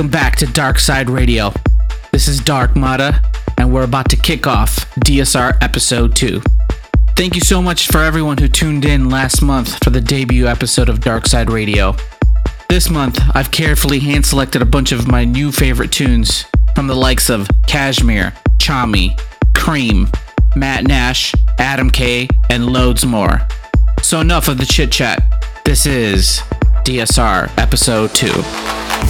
Welcome back to Dark Side Radio. This is Dark Mata, and we're about to kick off DSR Episode 2. Thank you so much for everyone who tuned in last month for the debut episode of Dark Side Radio. This month, I've carefully hand selected a bunch of my new favorite tunes from the likes of Kashmir, Chami, Cream, Matt Nash, Adam K, and loads more. So, enough of the chit chat. This is DSR Episode 2.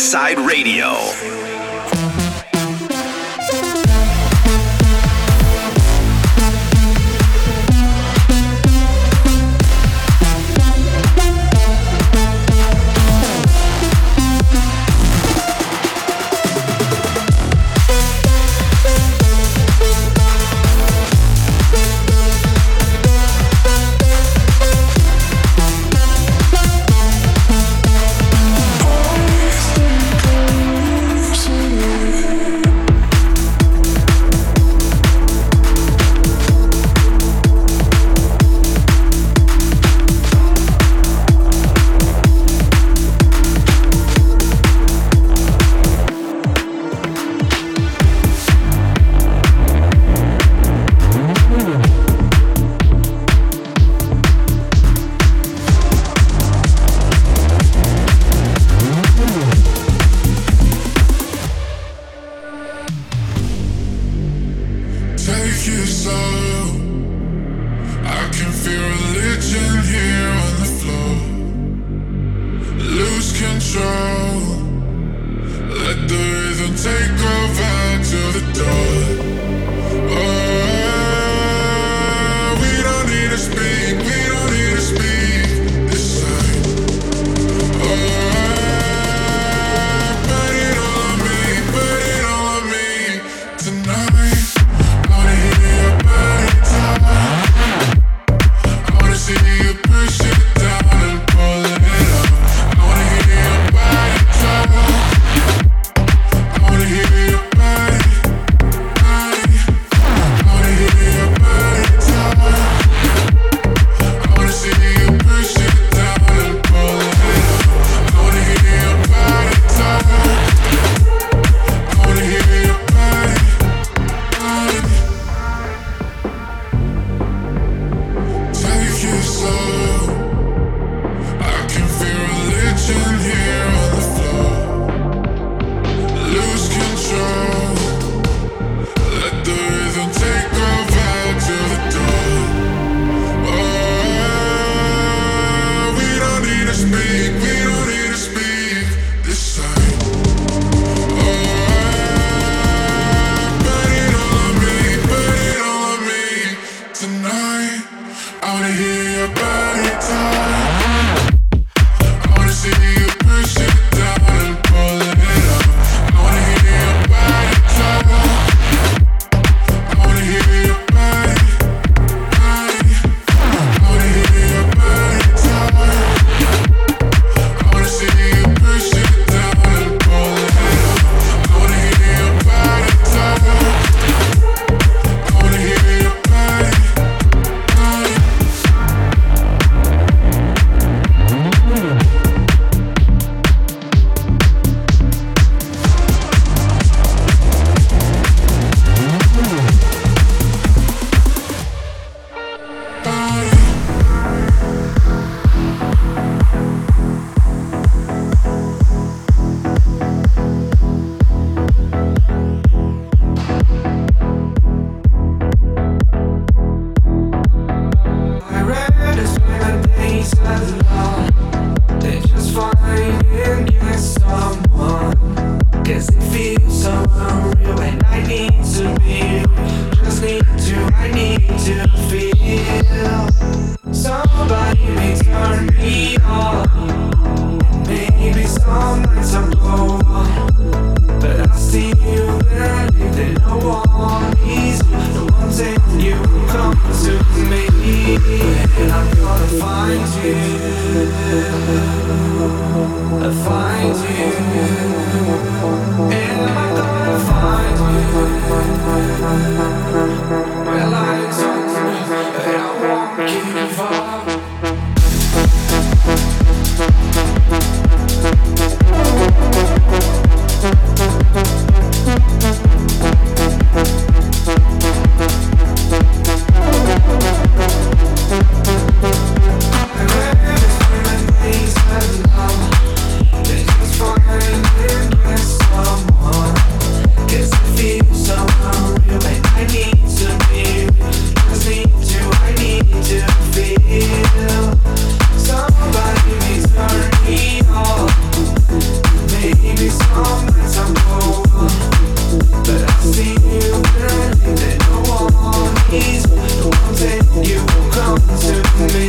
Side Radio.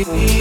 baby.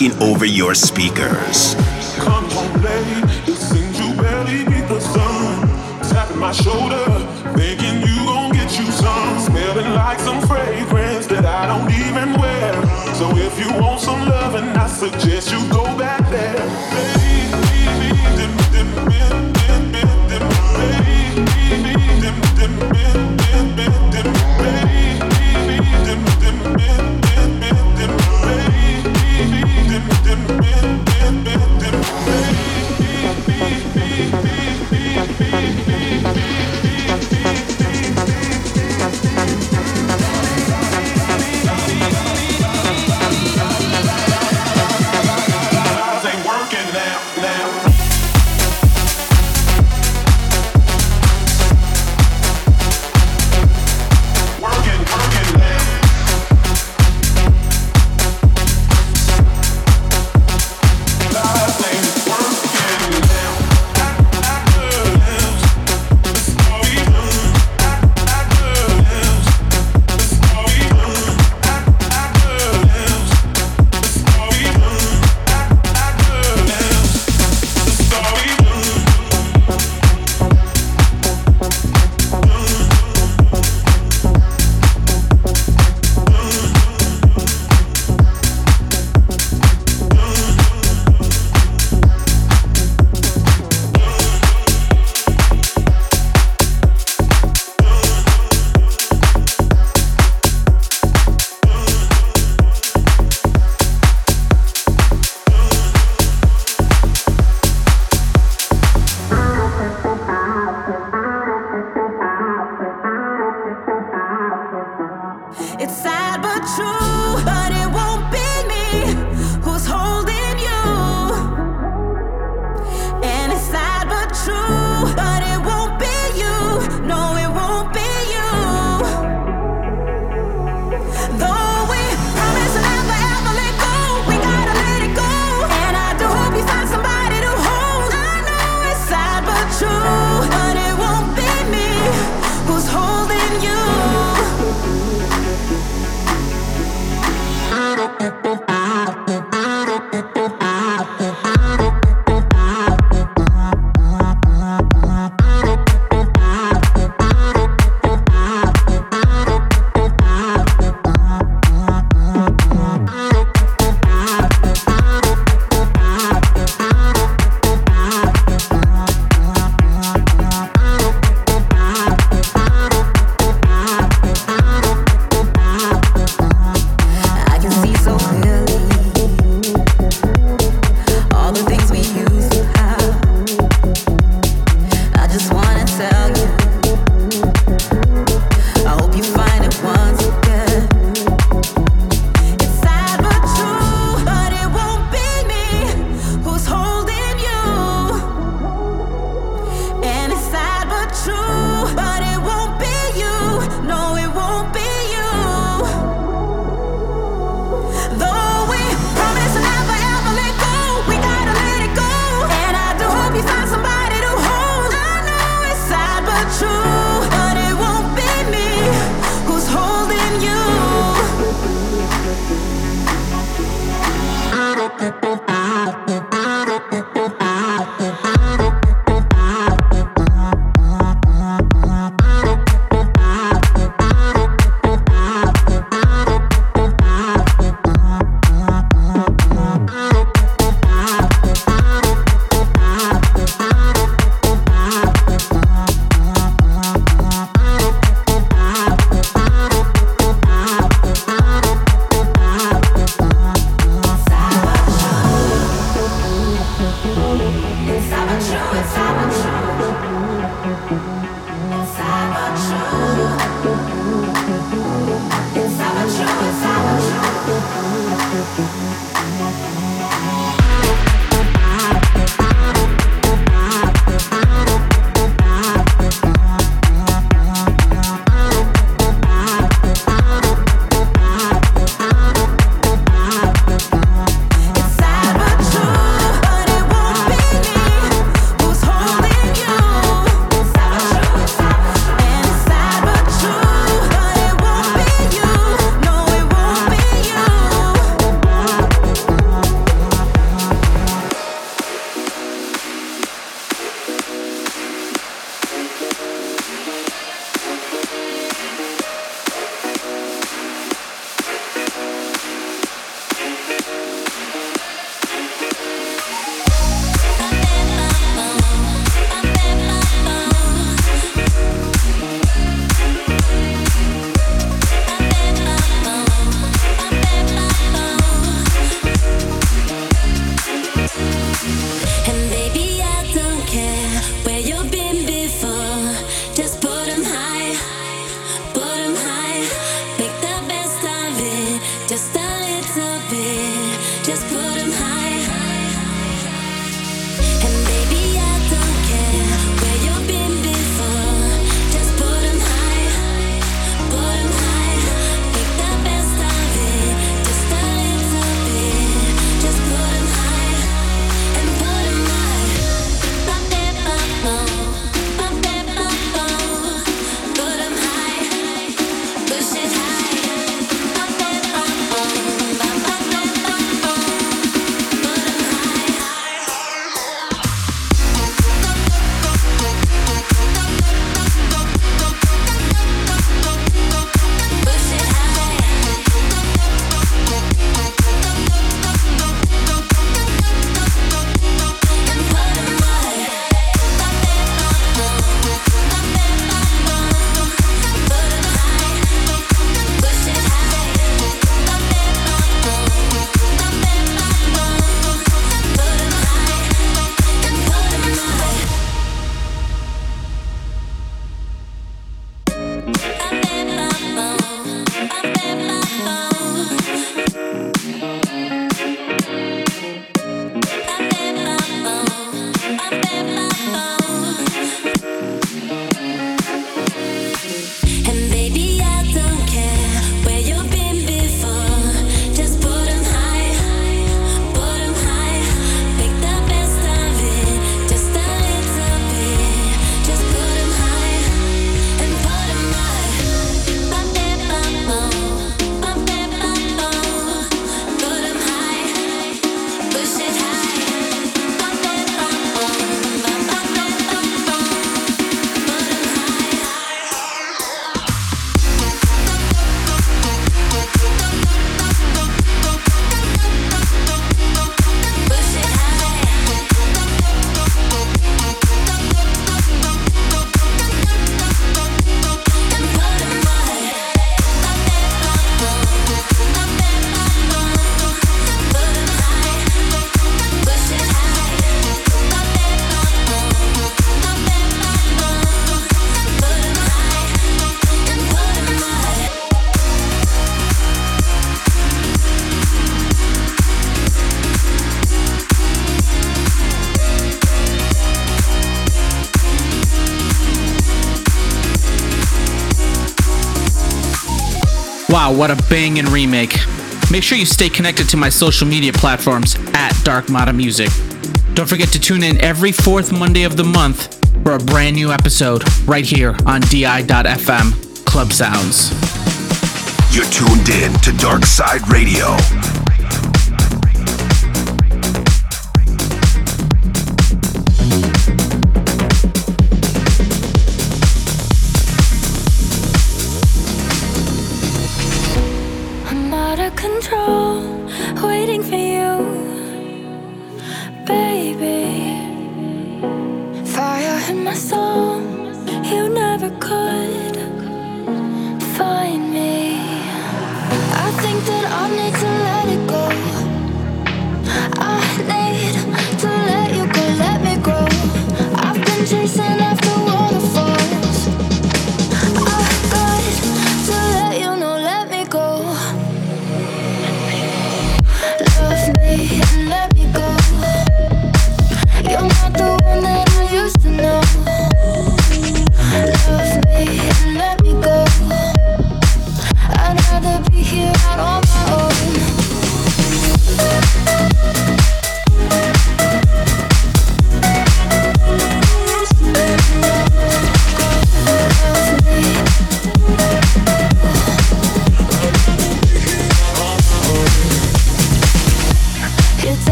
taking over your speakers. Come on, it seems you barely beat the sun. Tapping my shoulder, thinking you gon' get you some. Smelling like some fragrance that I don't even wear. So if you want some loving, I suggest you go back there, baby. Wow, what a banging remake. Make sure you stay connected to my social media platforms at Dark Mata Music. Don't forget to tune in every fourth Monday of the month for a brand new episode right here on DI.FM Club Sounds. You're tuned in to Dark Side Radio.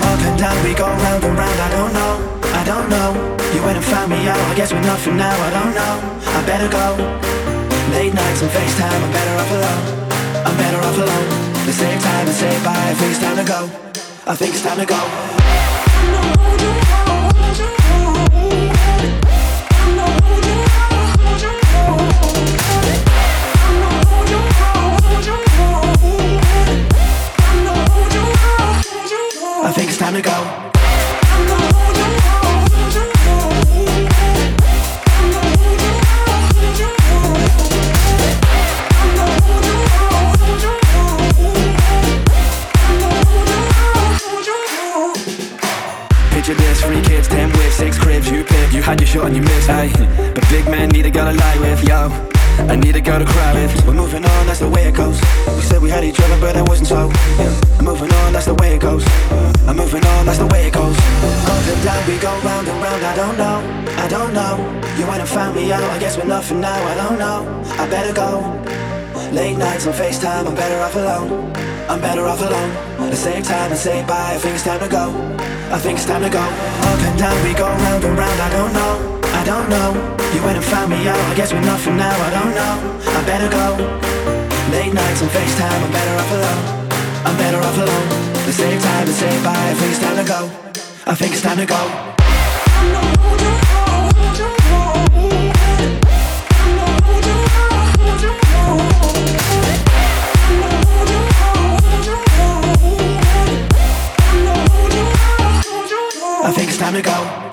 Up and down, we go round and round. I don't know, I don't know. You went and found me out. I guess we're nothing now. I don't know. I better go. Late nights and FaceTime. I'm better off alone. I'm better off alone. The same time and say bye. I think it's time to go. I think it's time to go. Time to go. Six cribs, you pick You had your shot and you missed, ayy. But big man need a girl to lie with, yo I need a girl to cry with. We're moving on, that's the way it goes. We said we had each other, but that wasn't so. Yeah. I'm moving on, that's the way it goes. I'm moving on, that's the way it goes. Up and down, we go round and round I don't know, I don't know. You went and found me out, I guess we're nothing now. I don't know, I better go. Late nights on FaceTime, I'm better off alone. I'm better off alone. The same time and say bye, I think it's time to go. I think it's time to go. Up and down, we go round and round I don't know, I don't know. You went and found me out, I guess we're nothing now. I don't know, I better go. Late nights on FaceTime, I'm better off alone. I'm better off alone. The same time and say bye, I think it's time to go. I think it's time to go. I think it's time to go.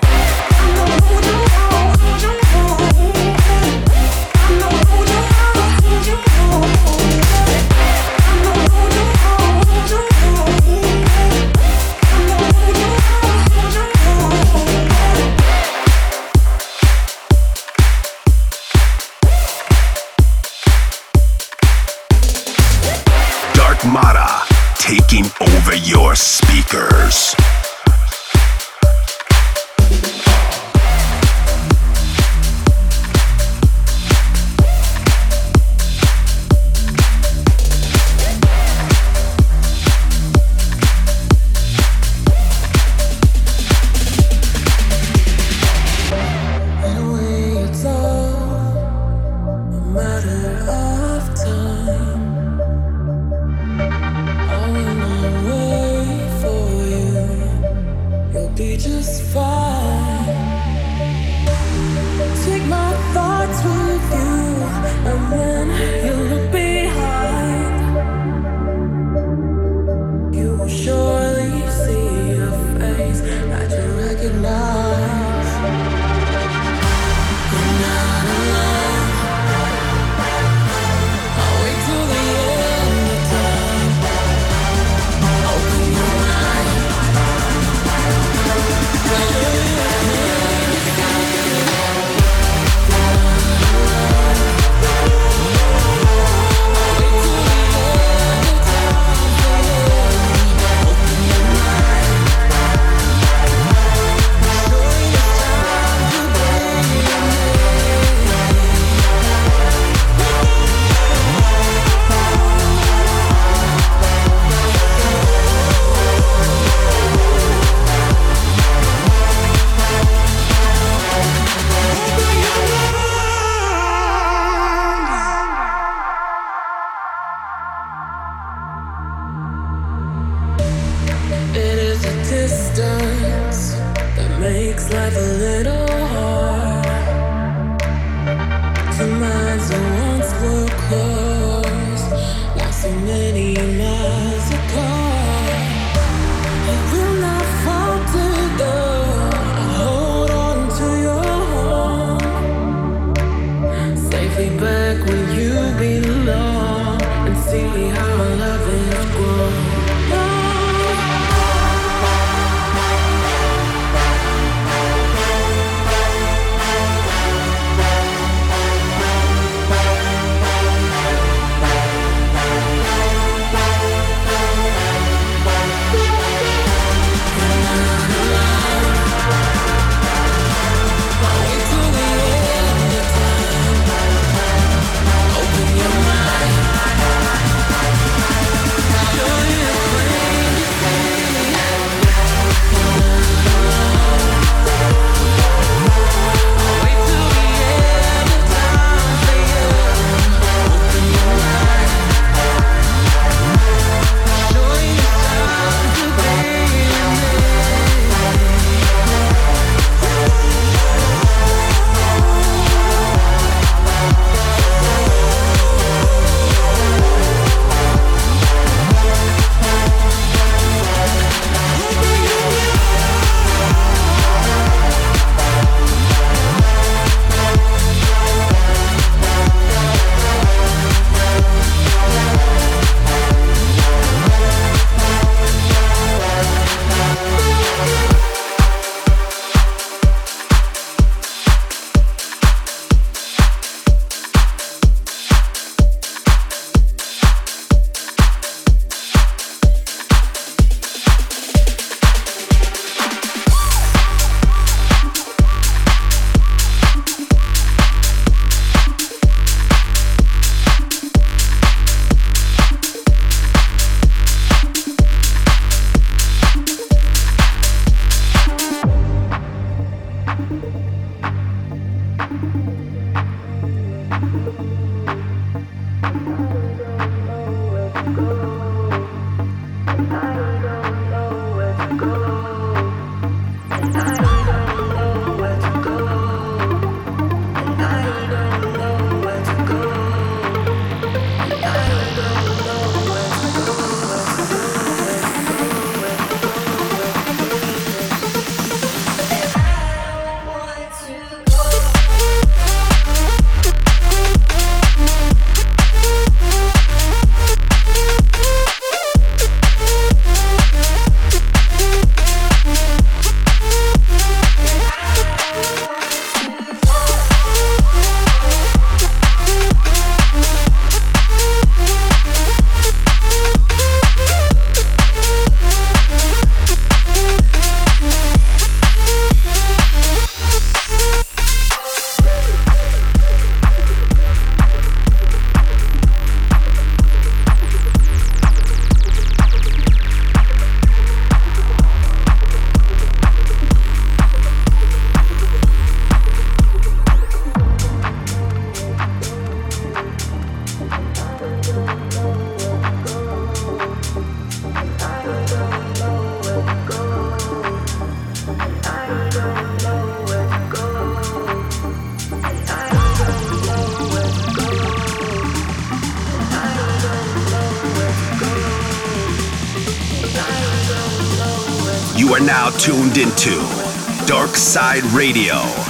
Side Radio.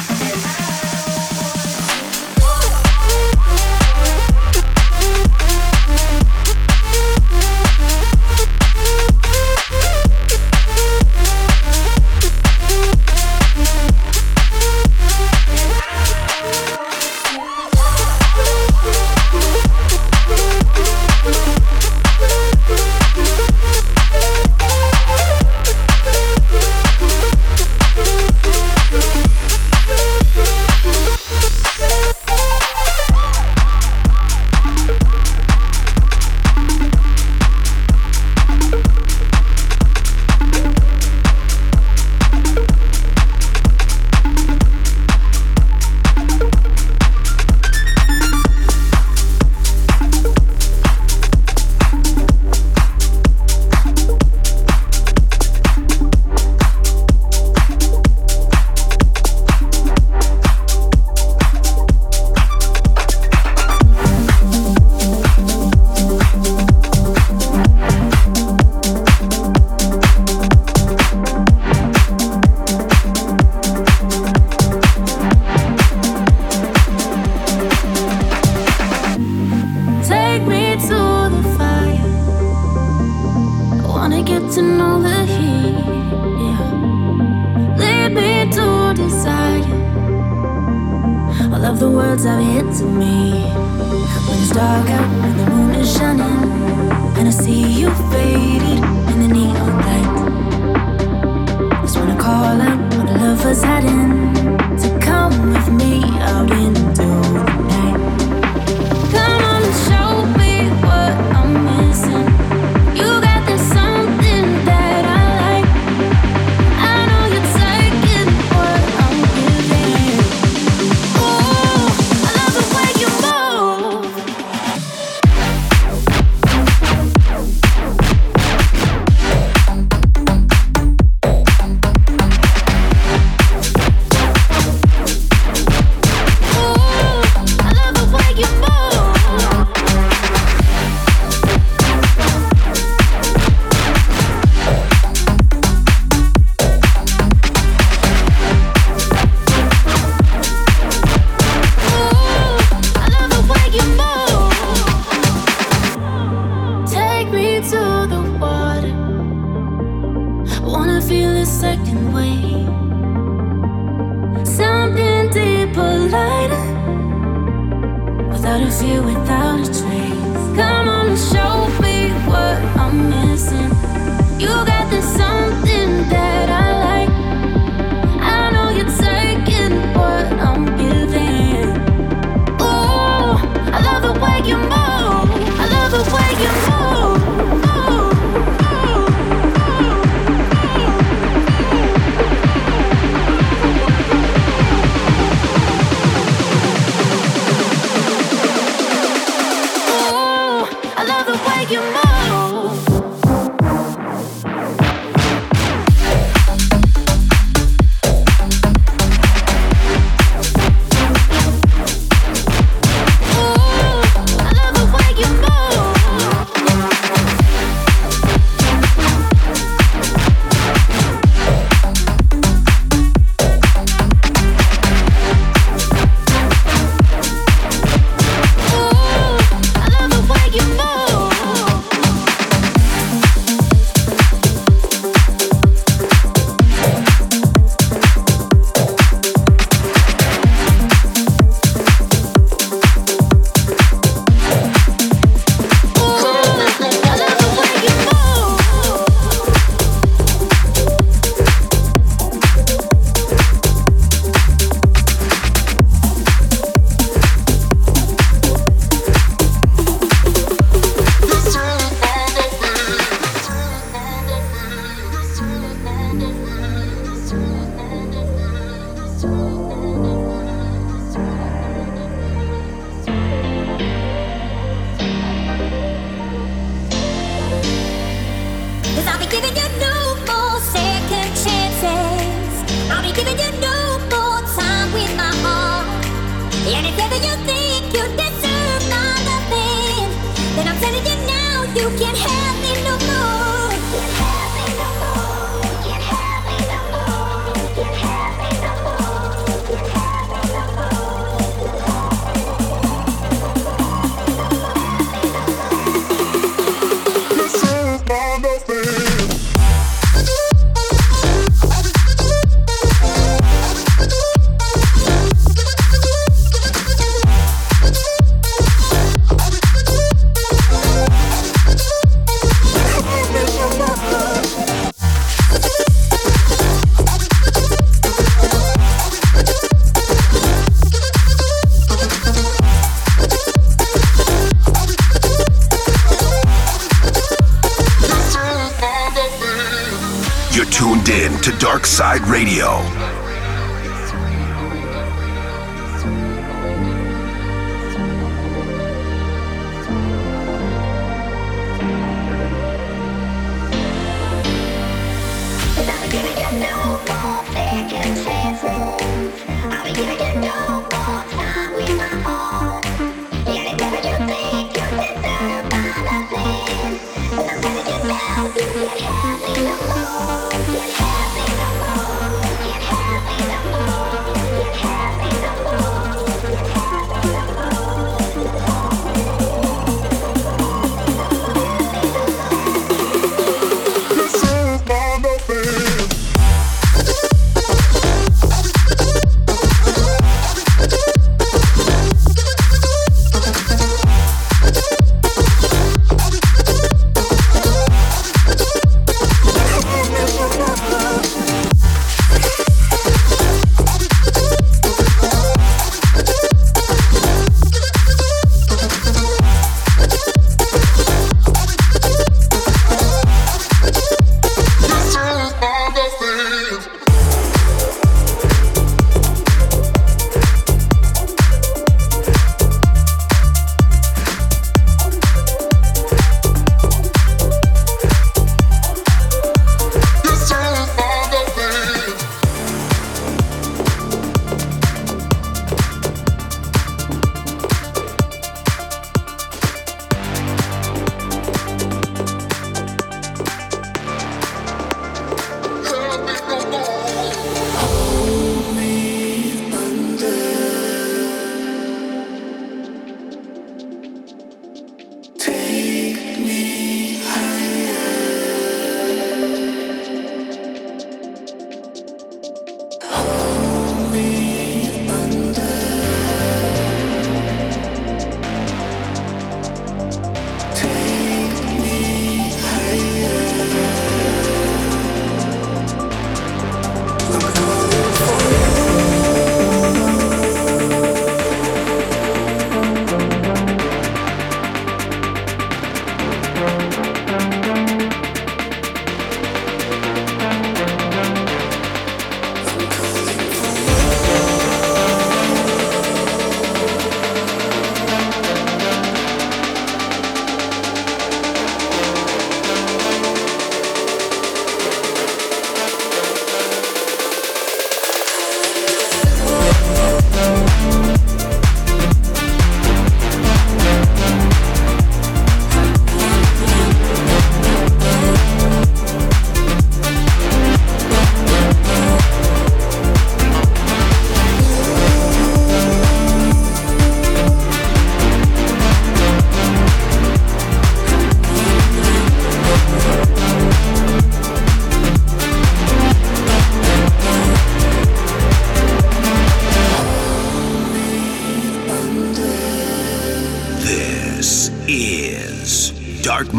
the words I've to me. When it's dark out, when the moon is shining, and I see you faded in the neon light. Just wanna call out when the lovers heading to come with me out in. Side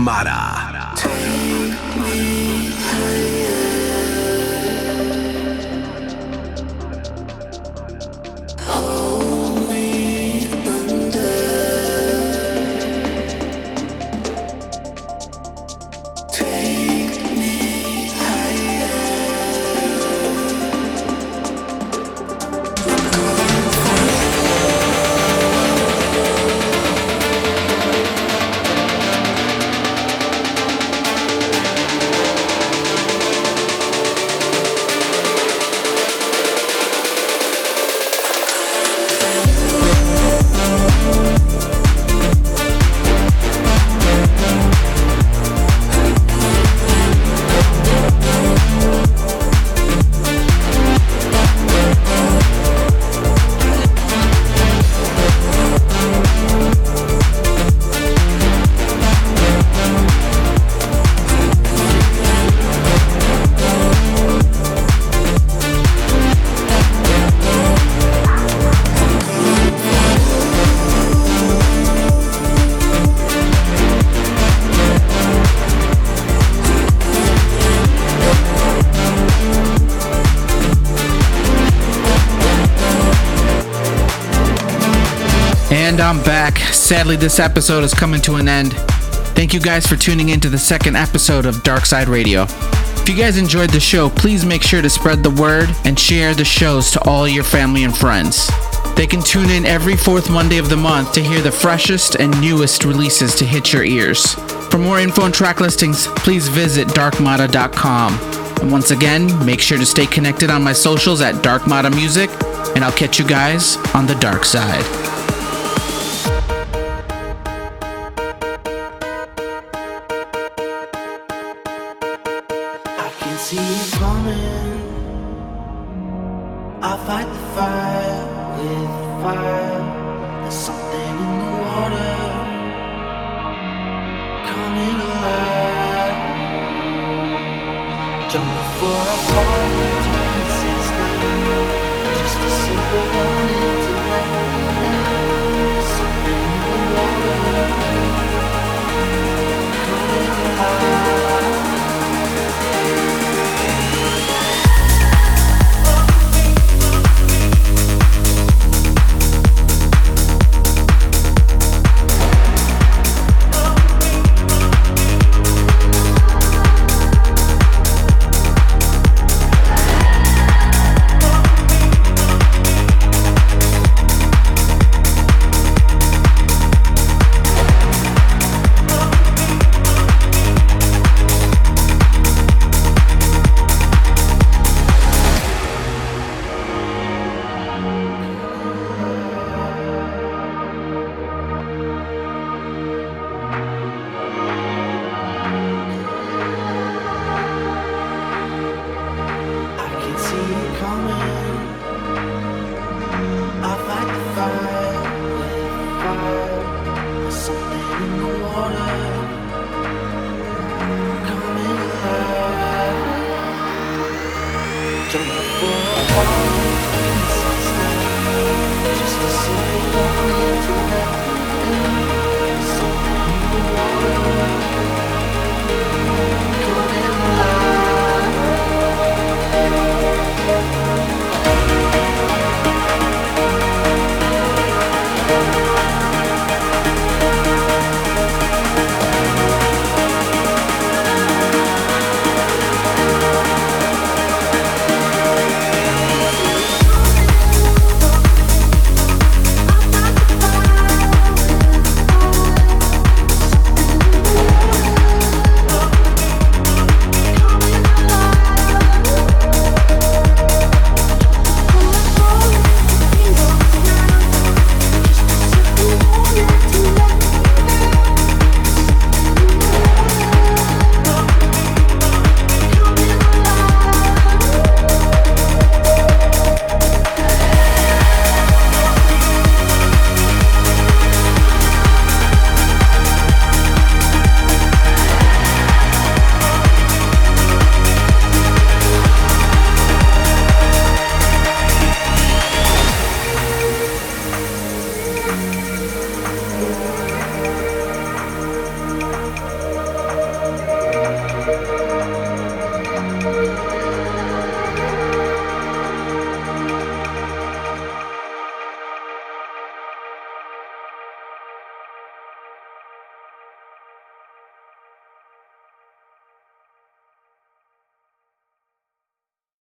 Radio. I'm back. Sadly, this episode is coming to an end. Thank you guys for tuning in to the second episode of Dark Side Radio. If you guys enjoyed the show, please make sure to spread the word and share the shows to all your family and friends. They can tune in every fourth Monday of the month to hear the freshest and newest releases to hit your ears. For more info and track listings, please visit darkmata.com. And once again, make sure to stay connected on my socials at Dark Mata Music, and I'll catch you guys on the dark side.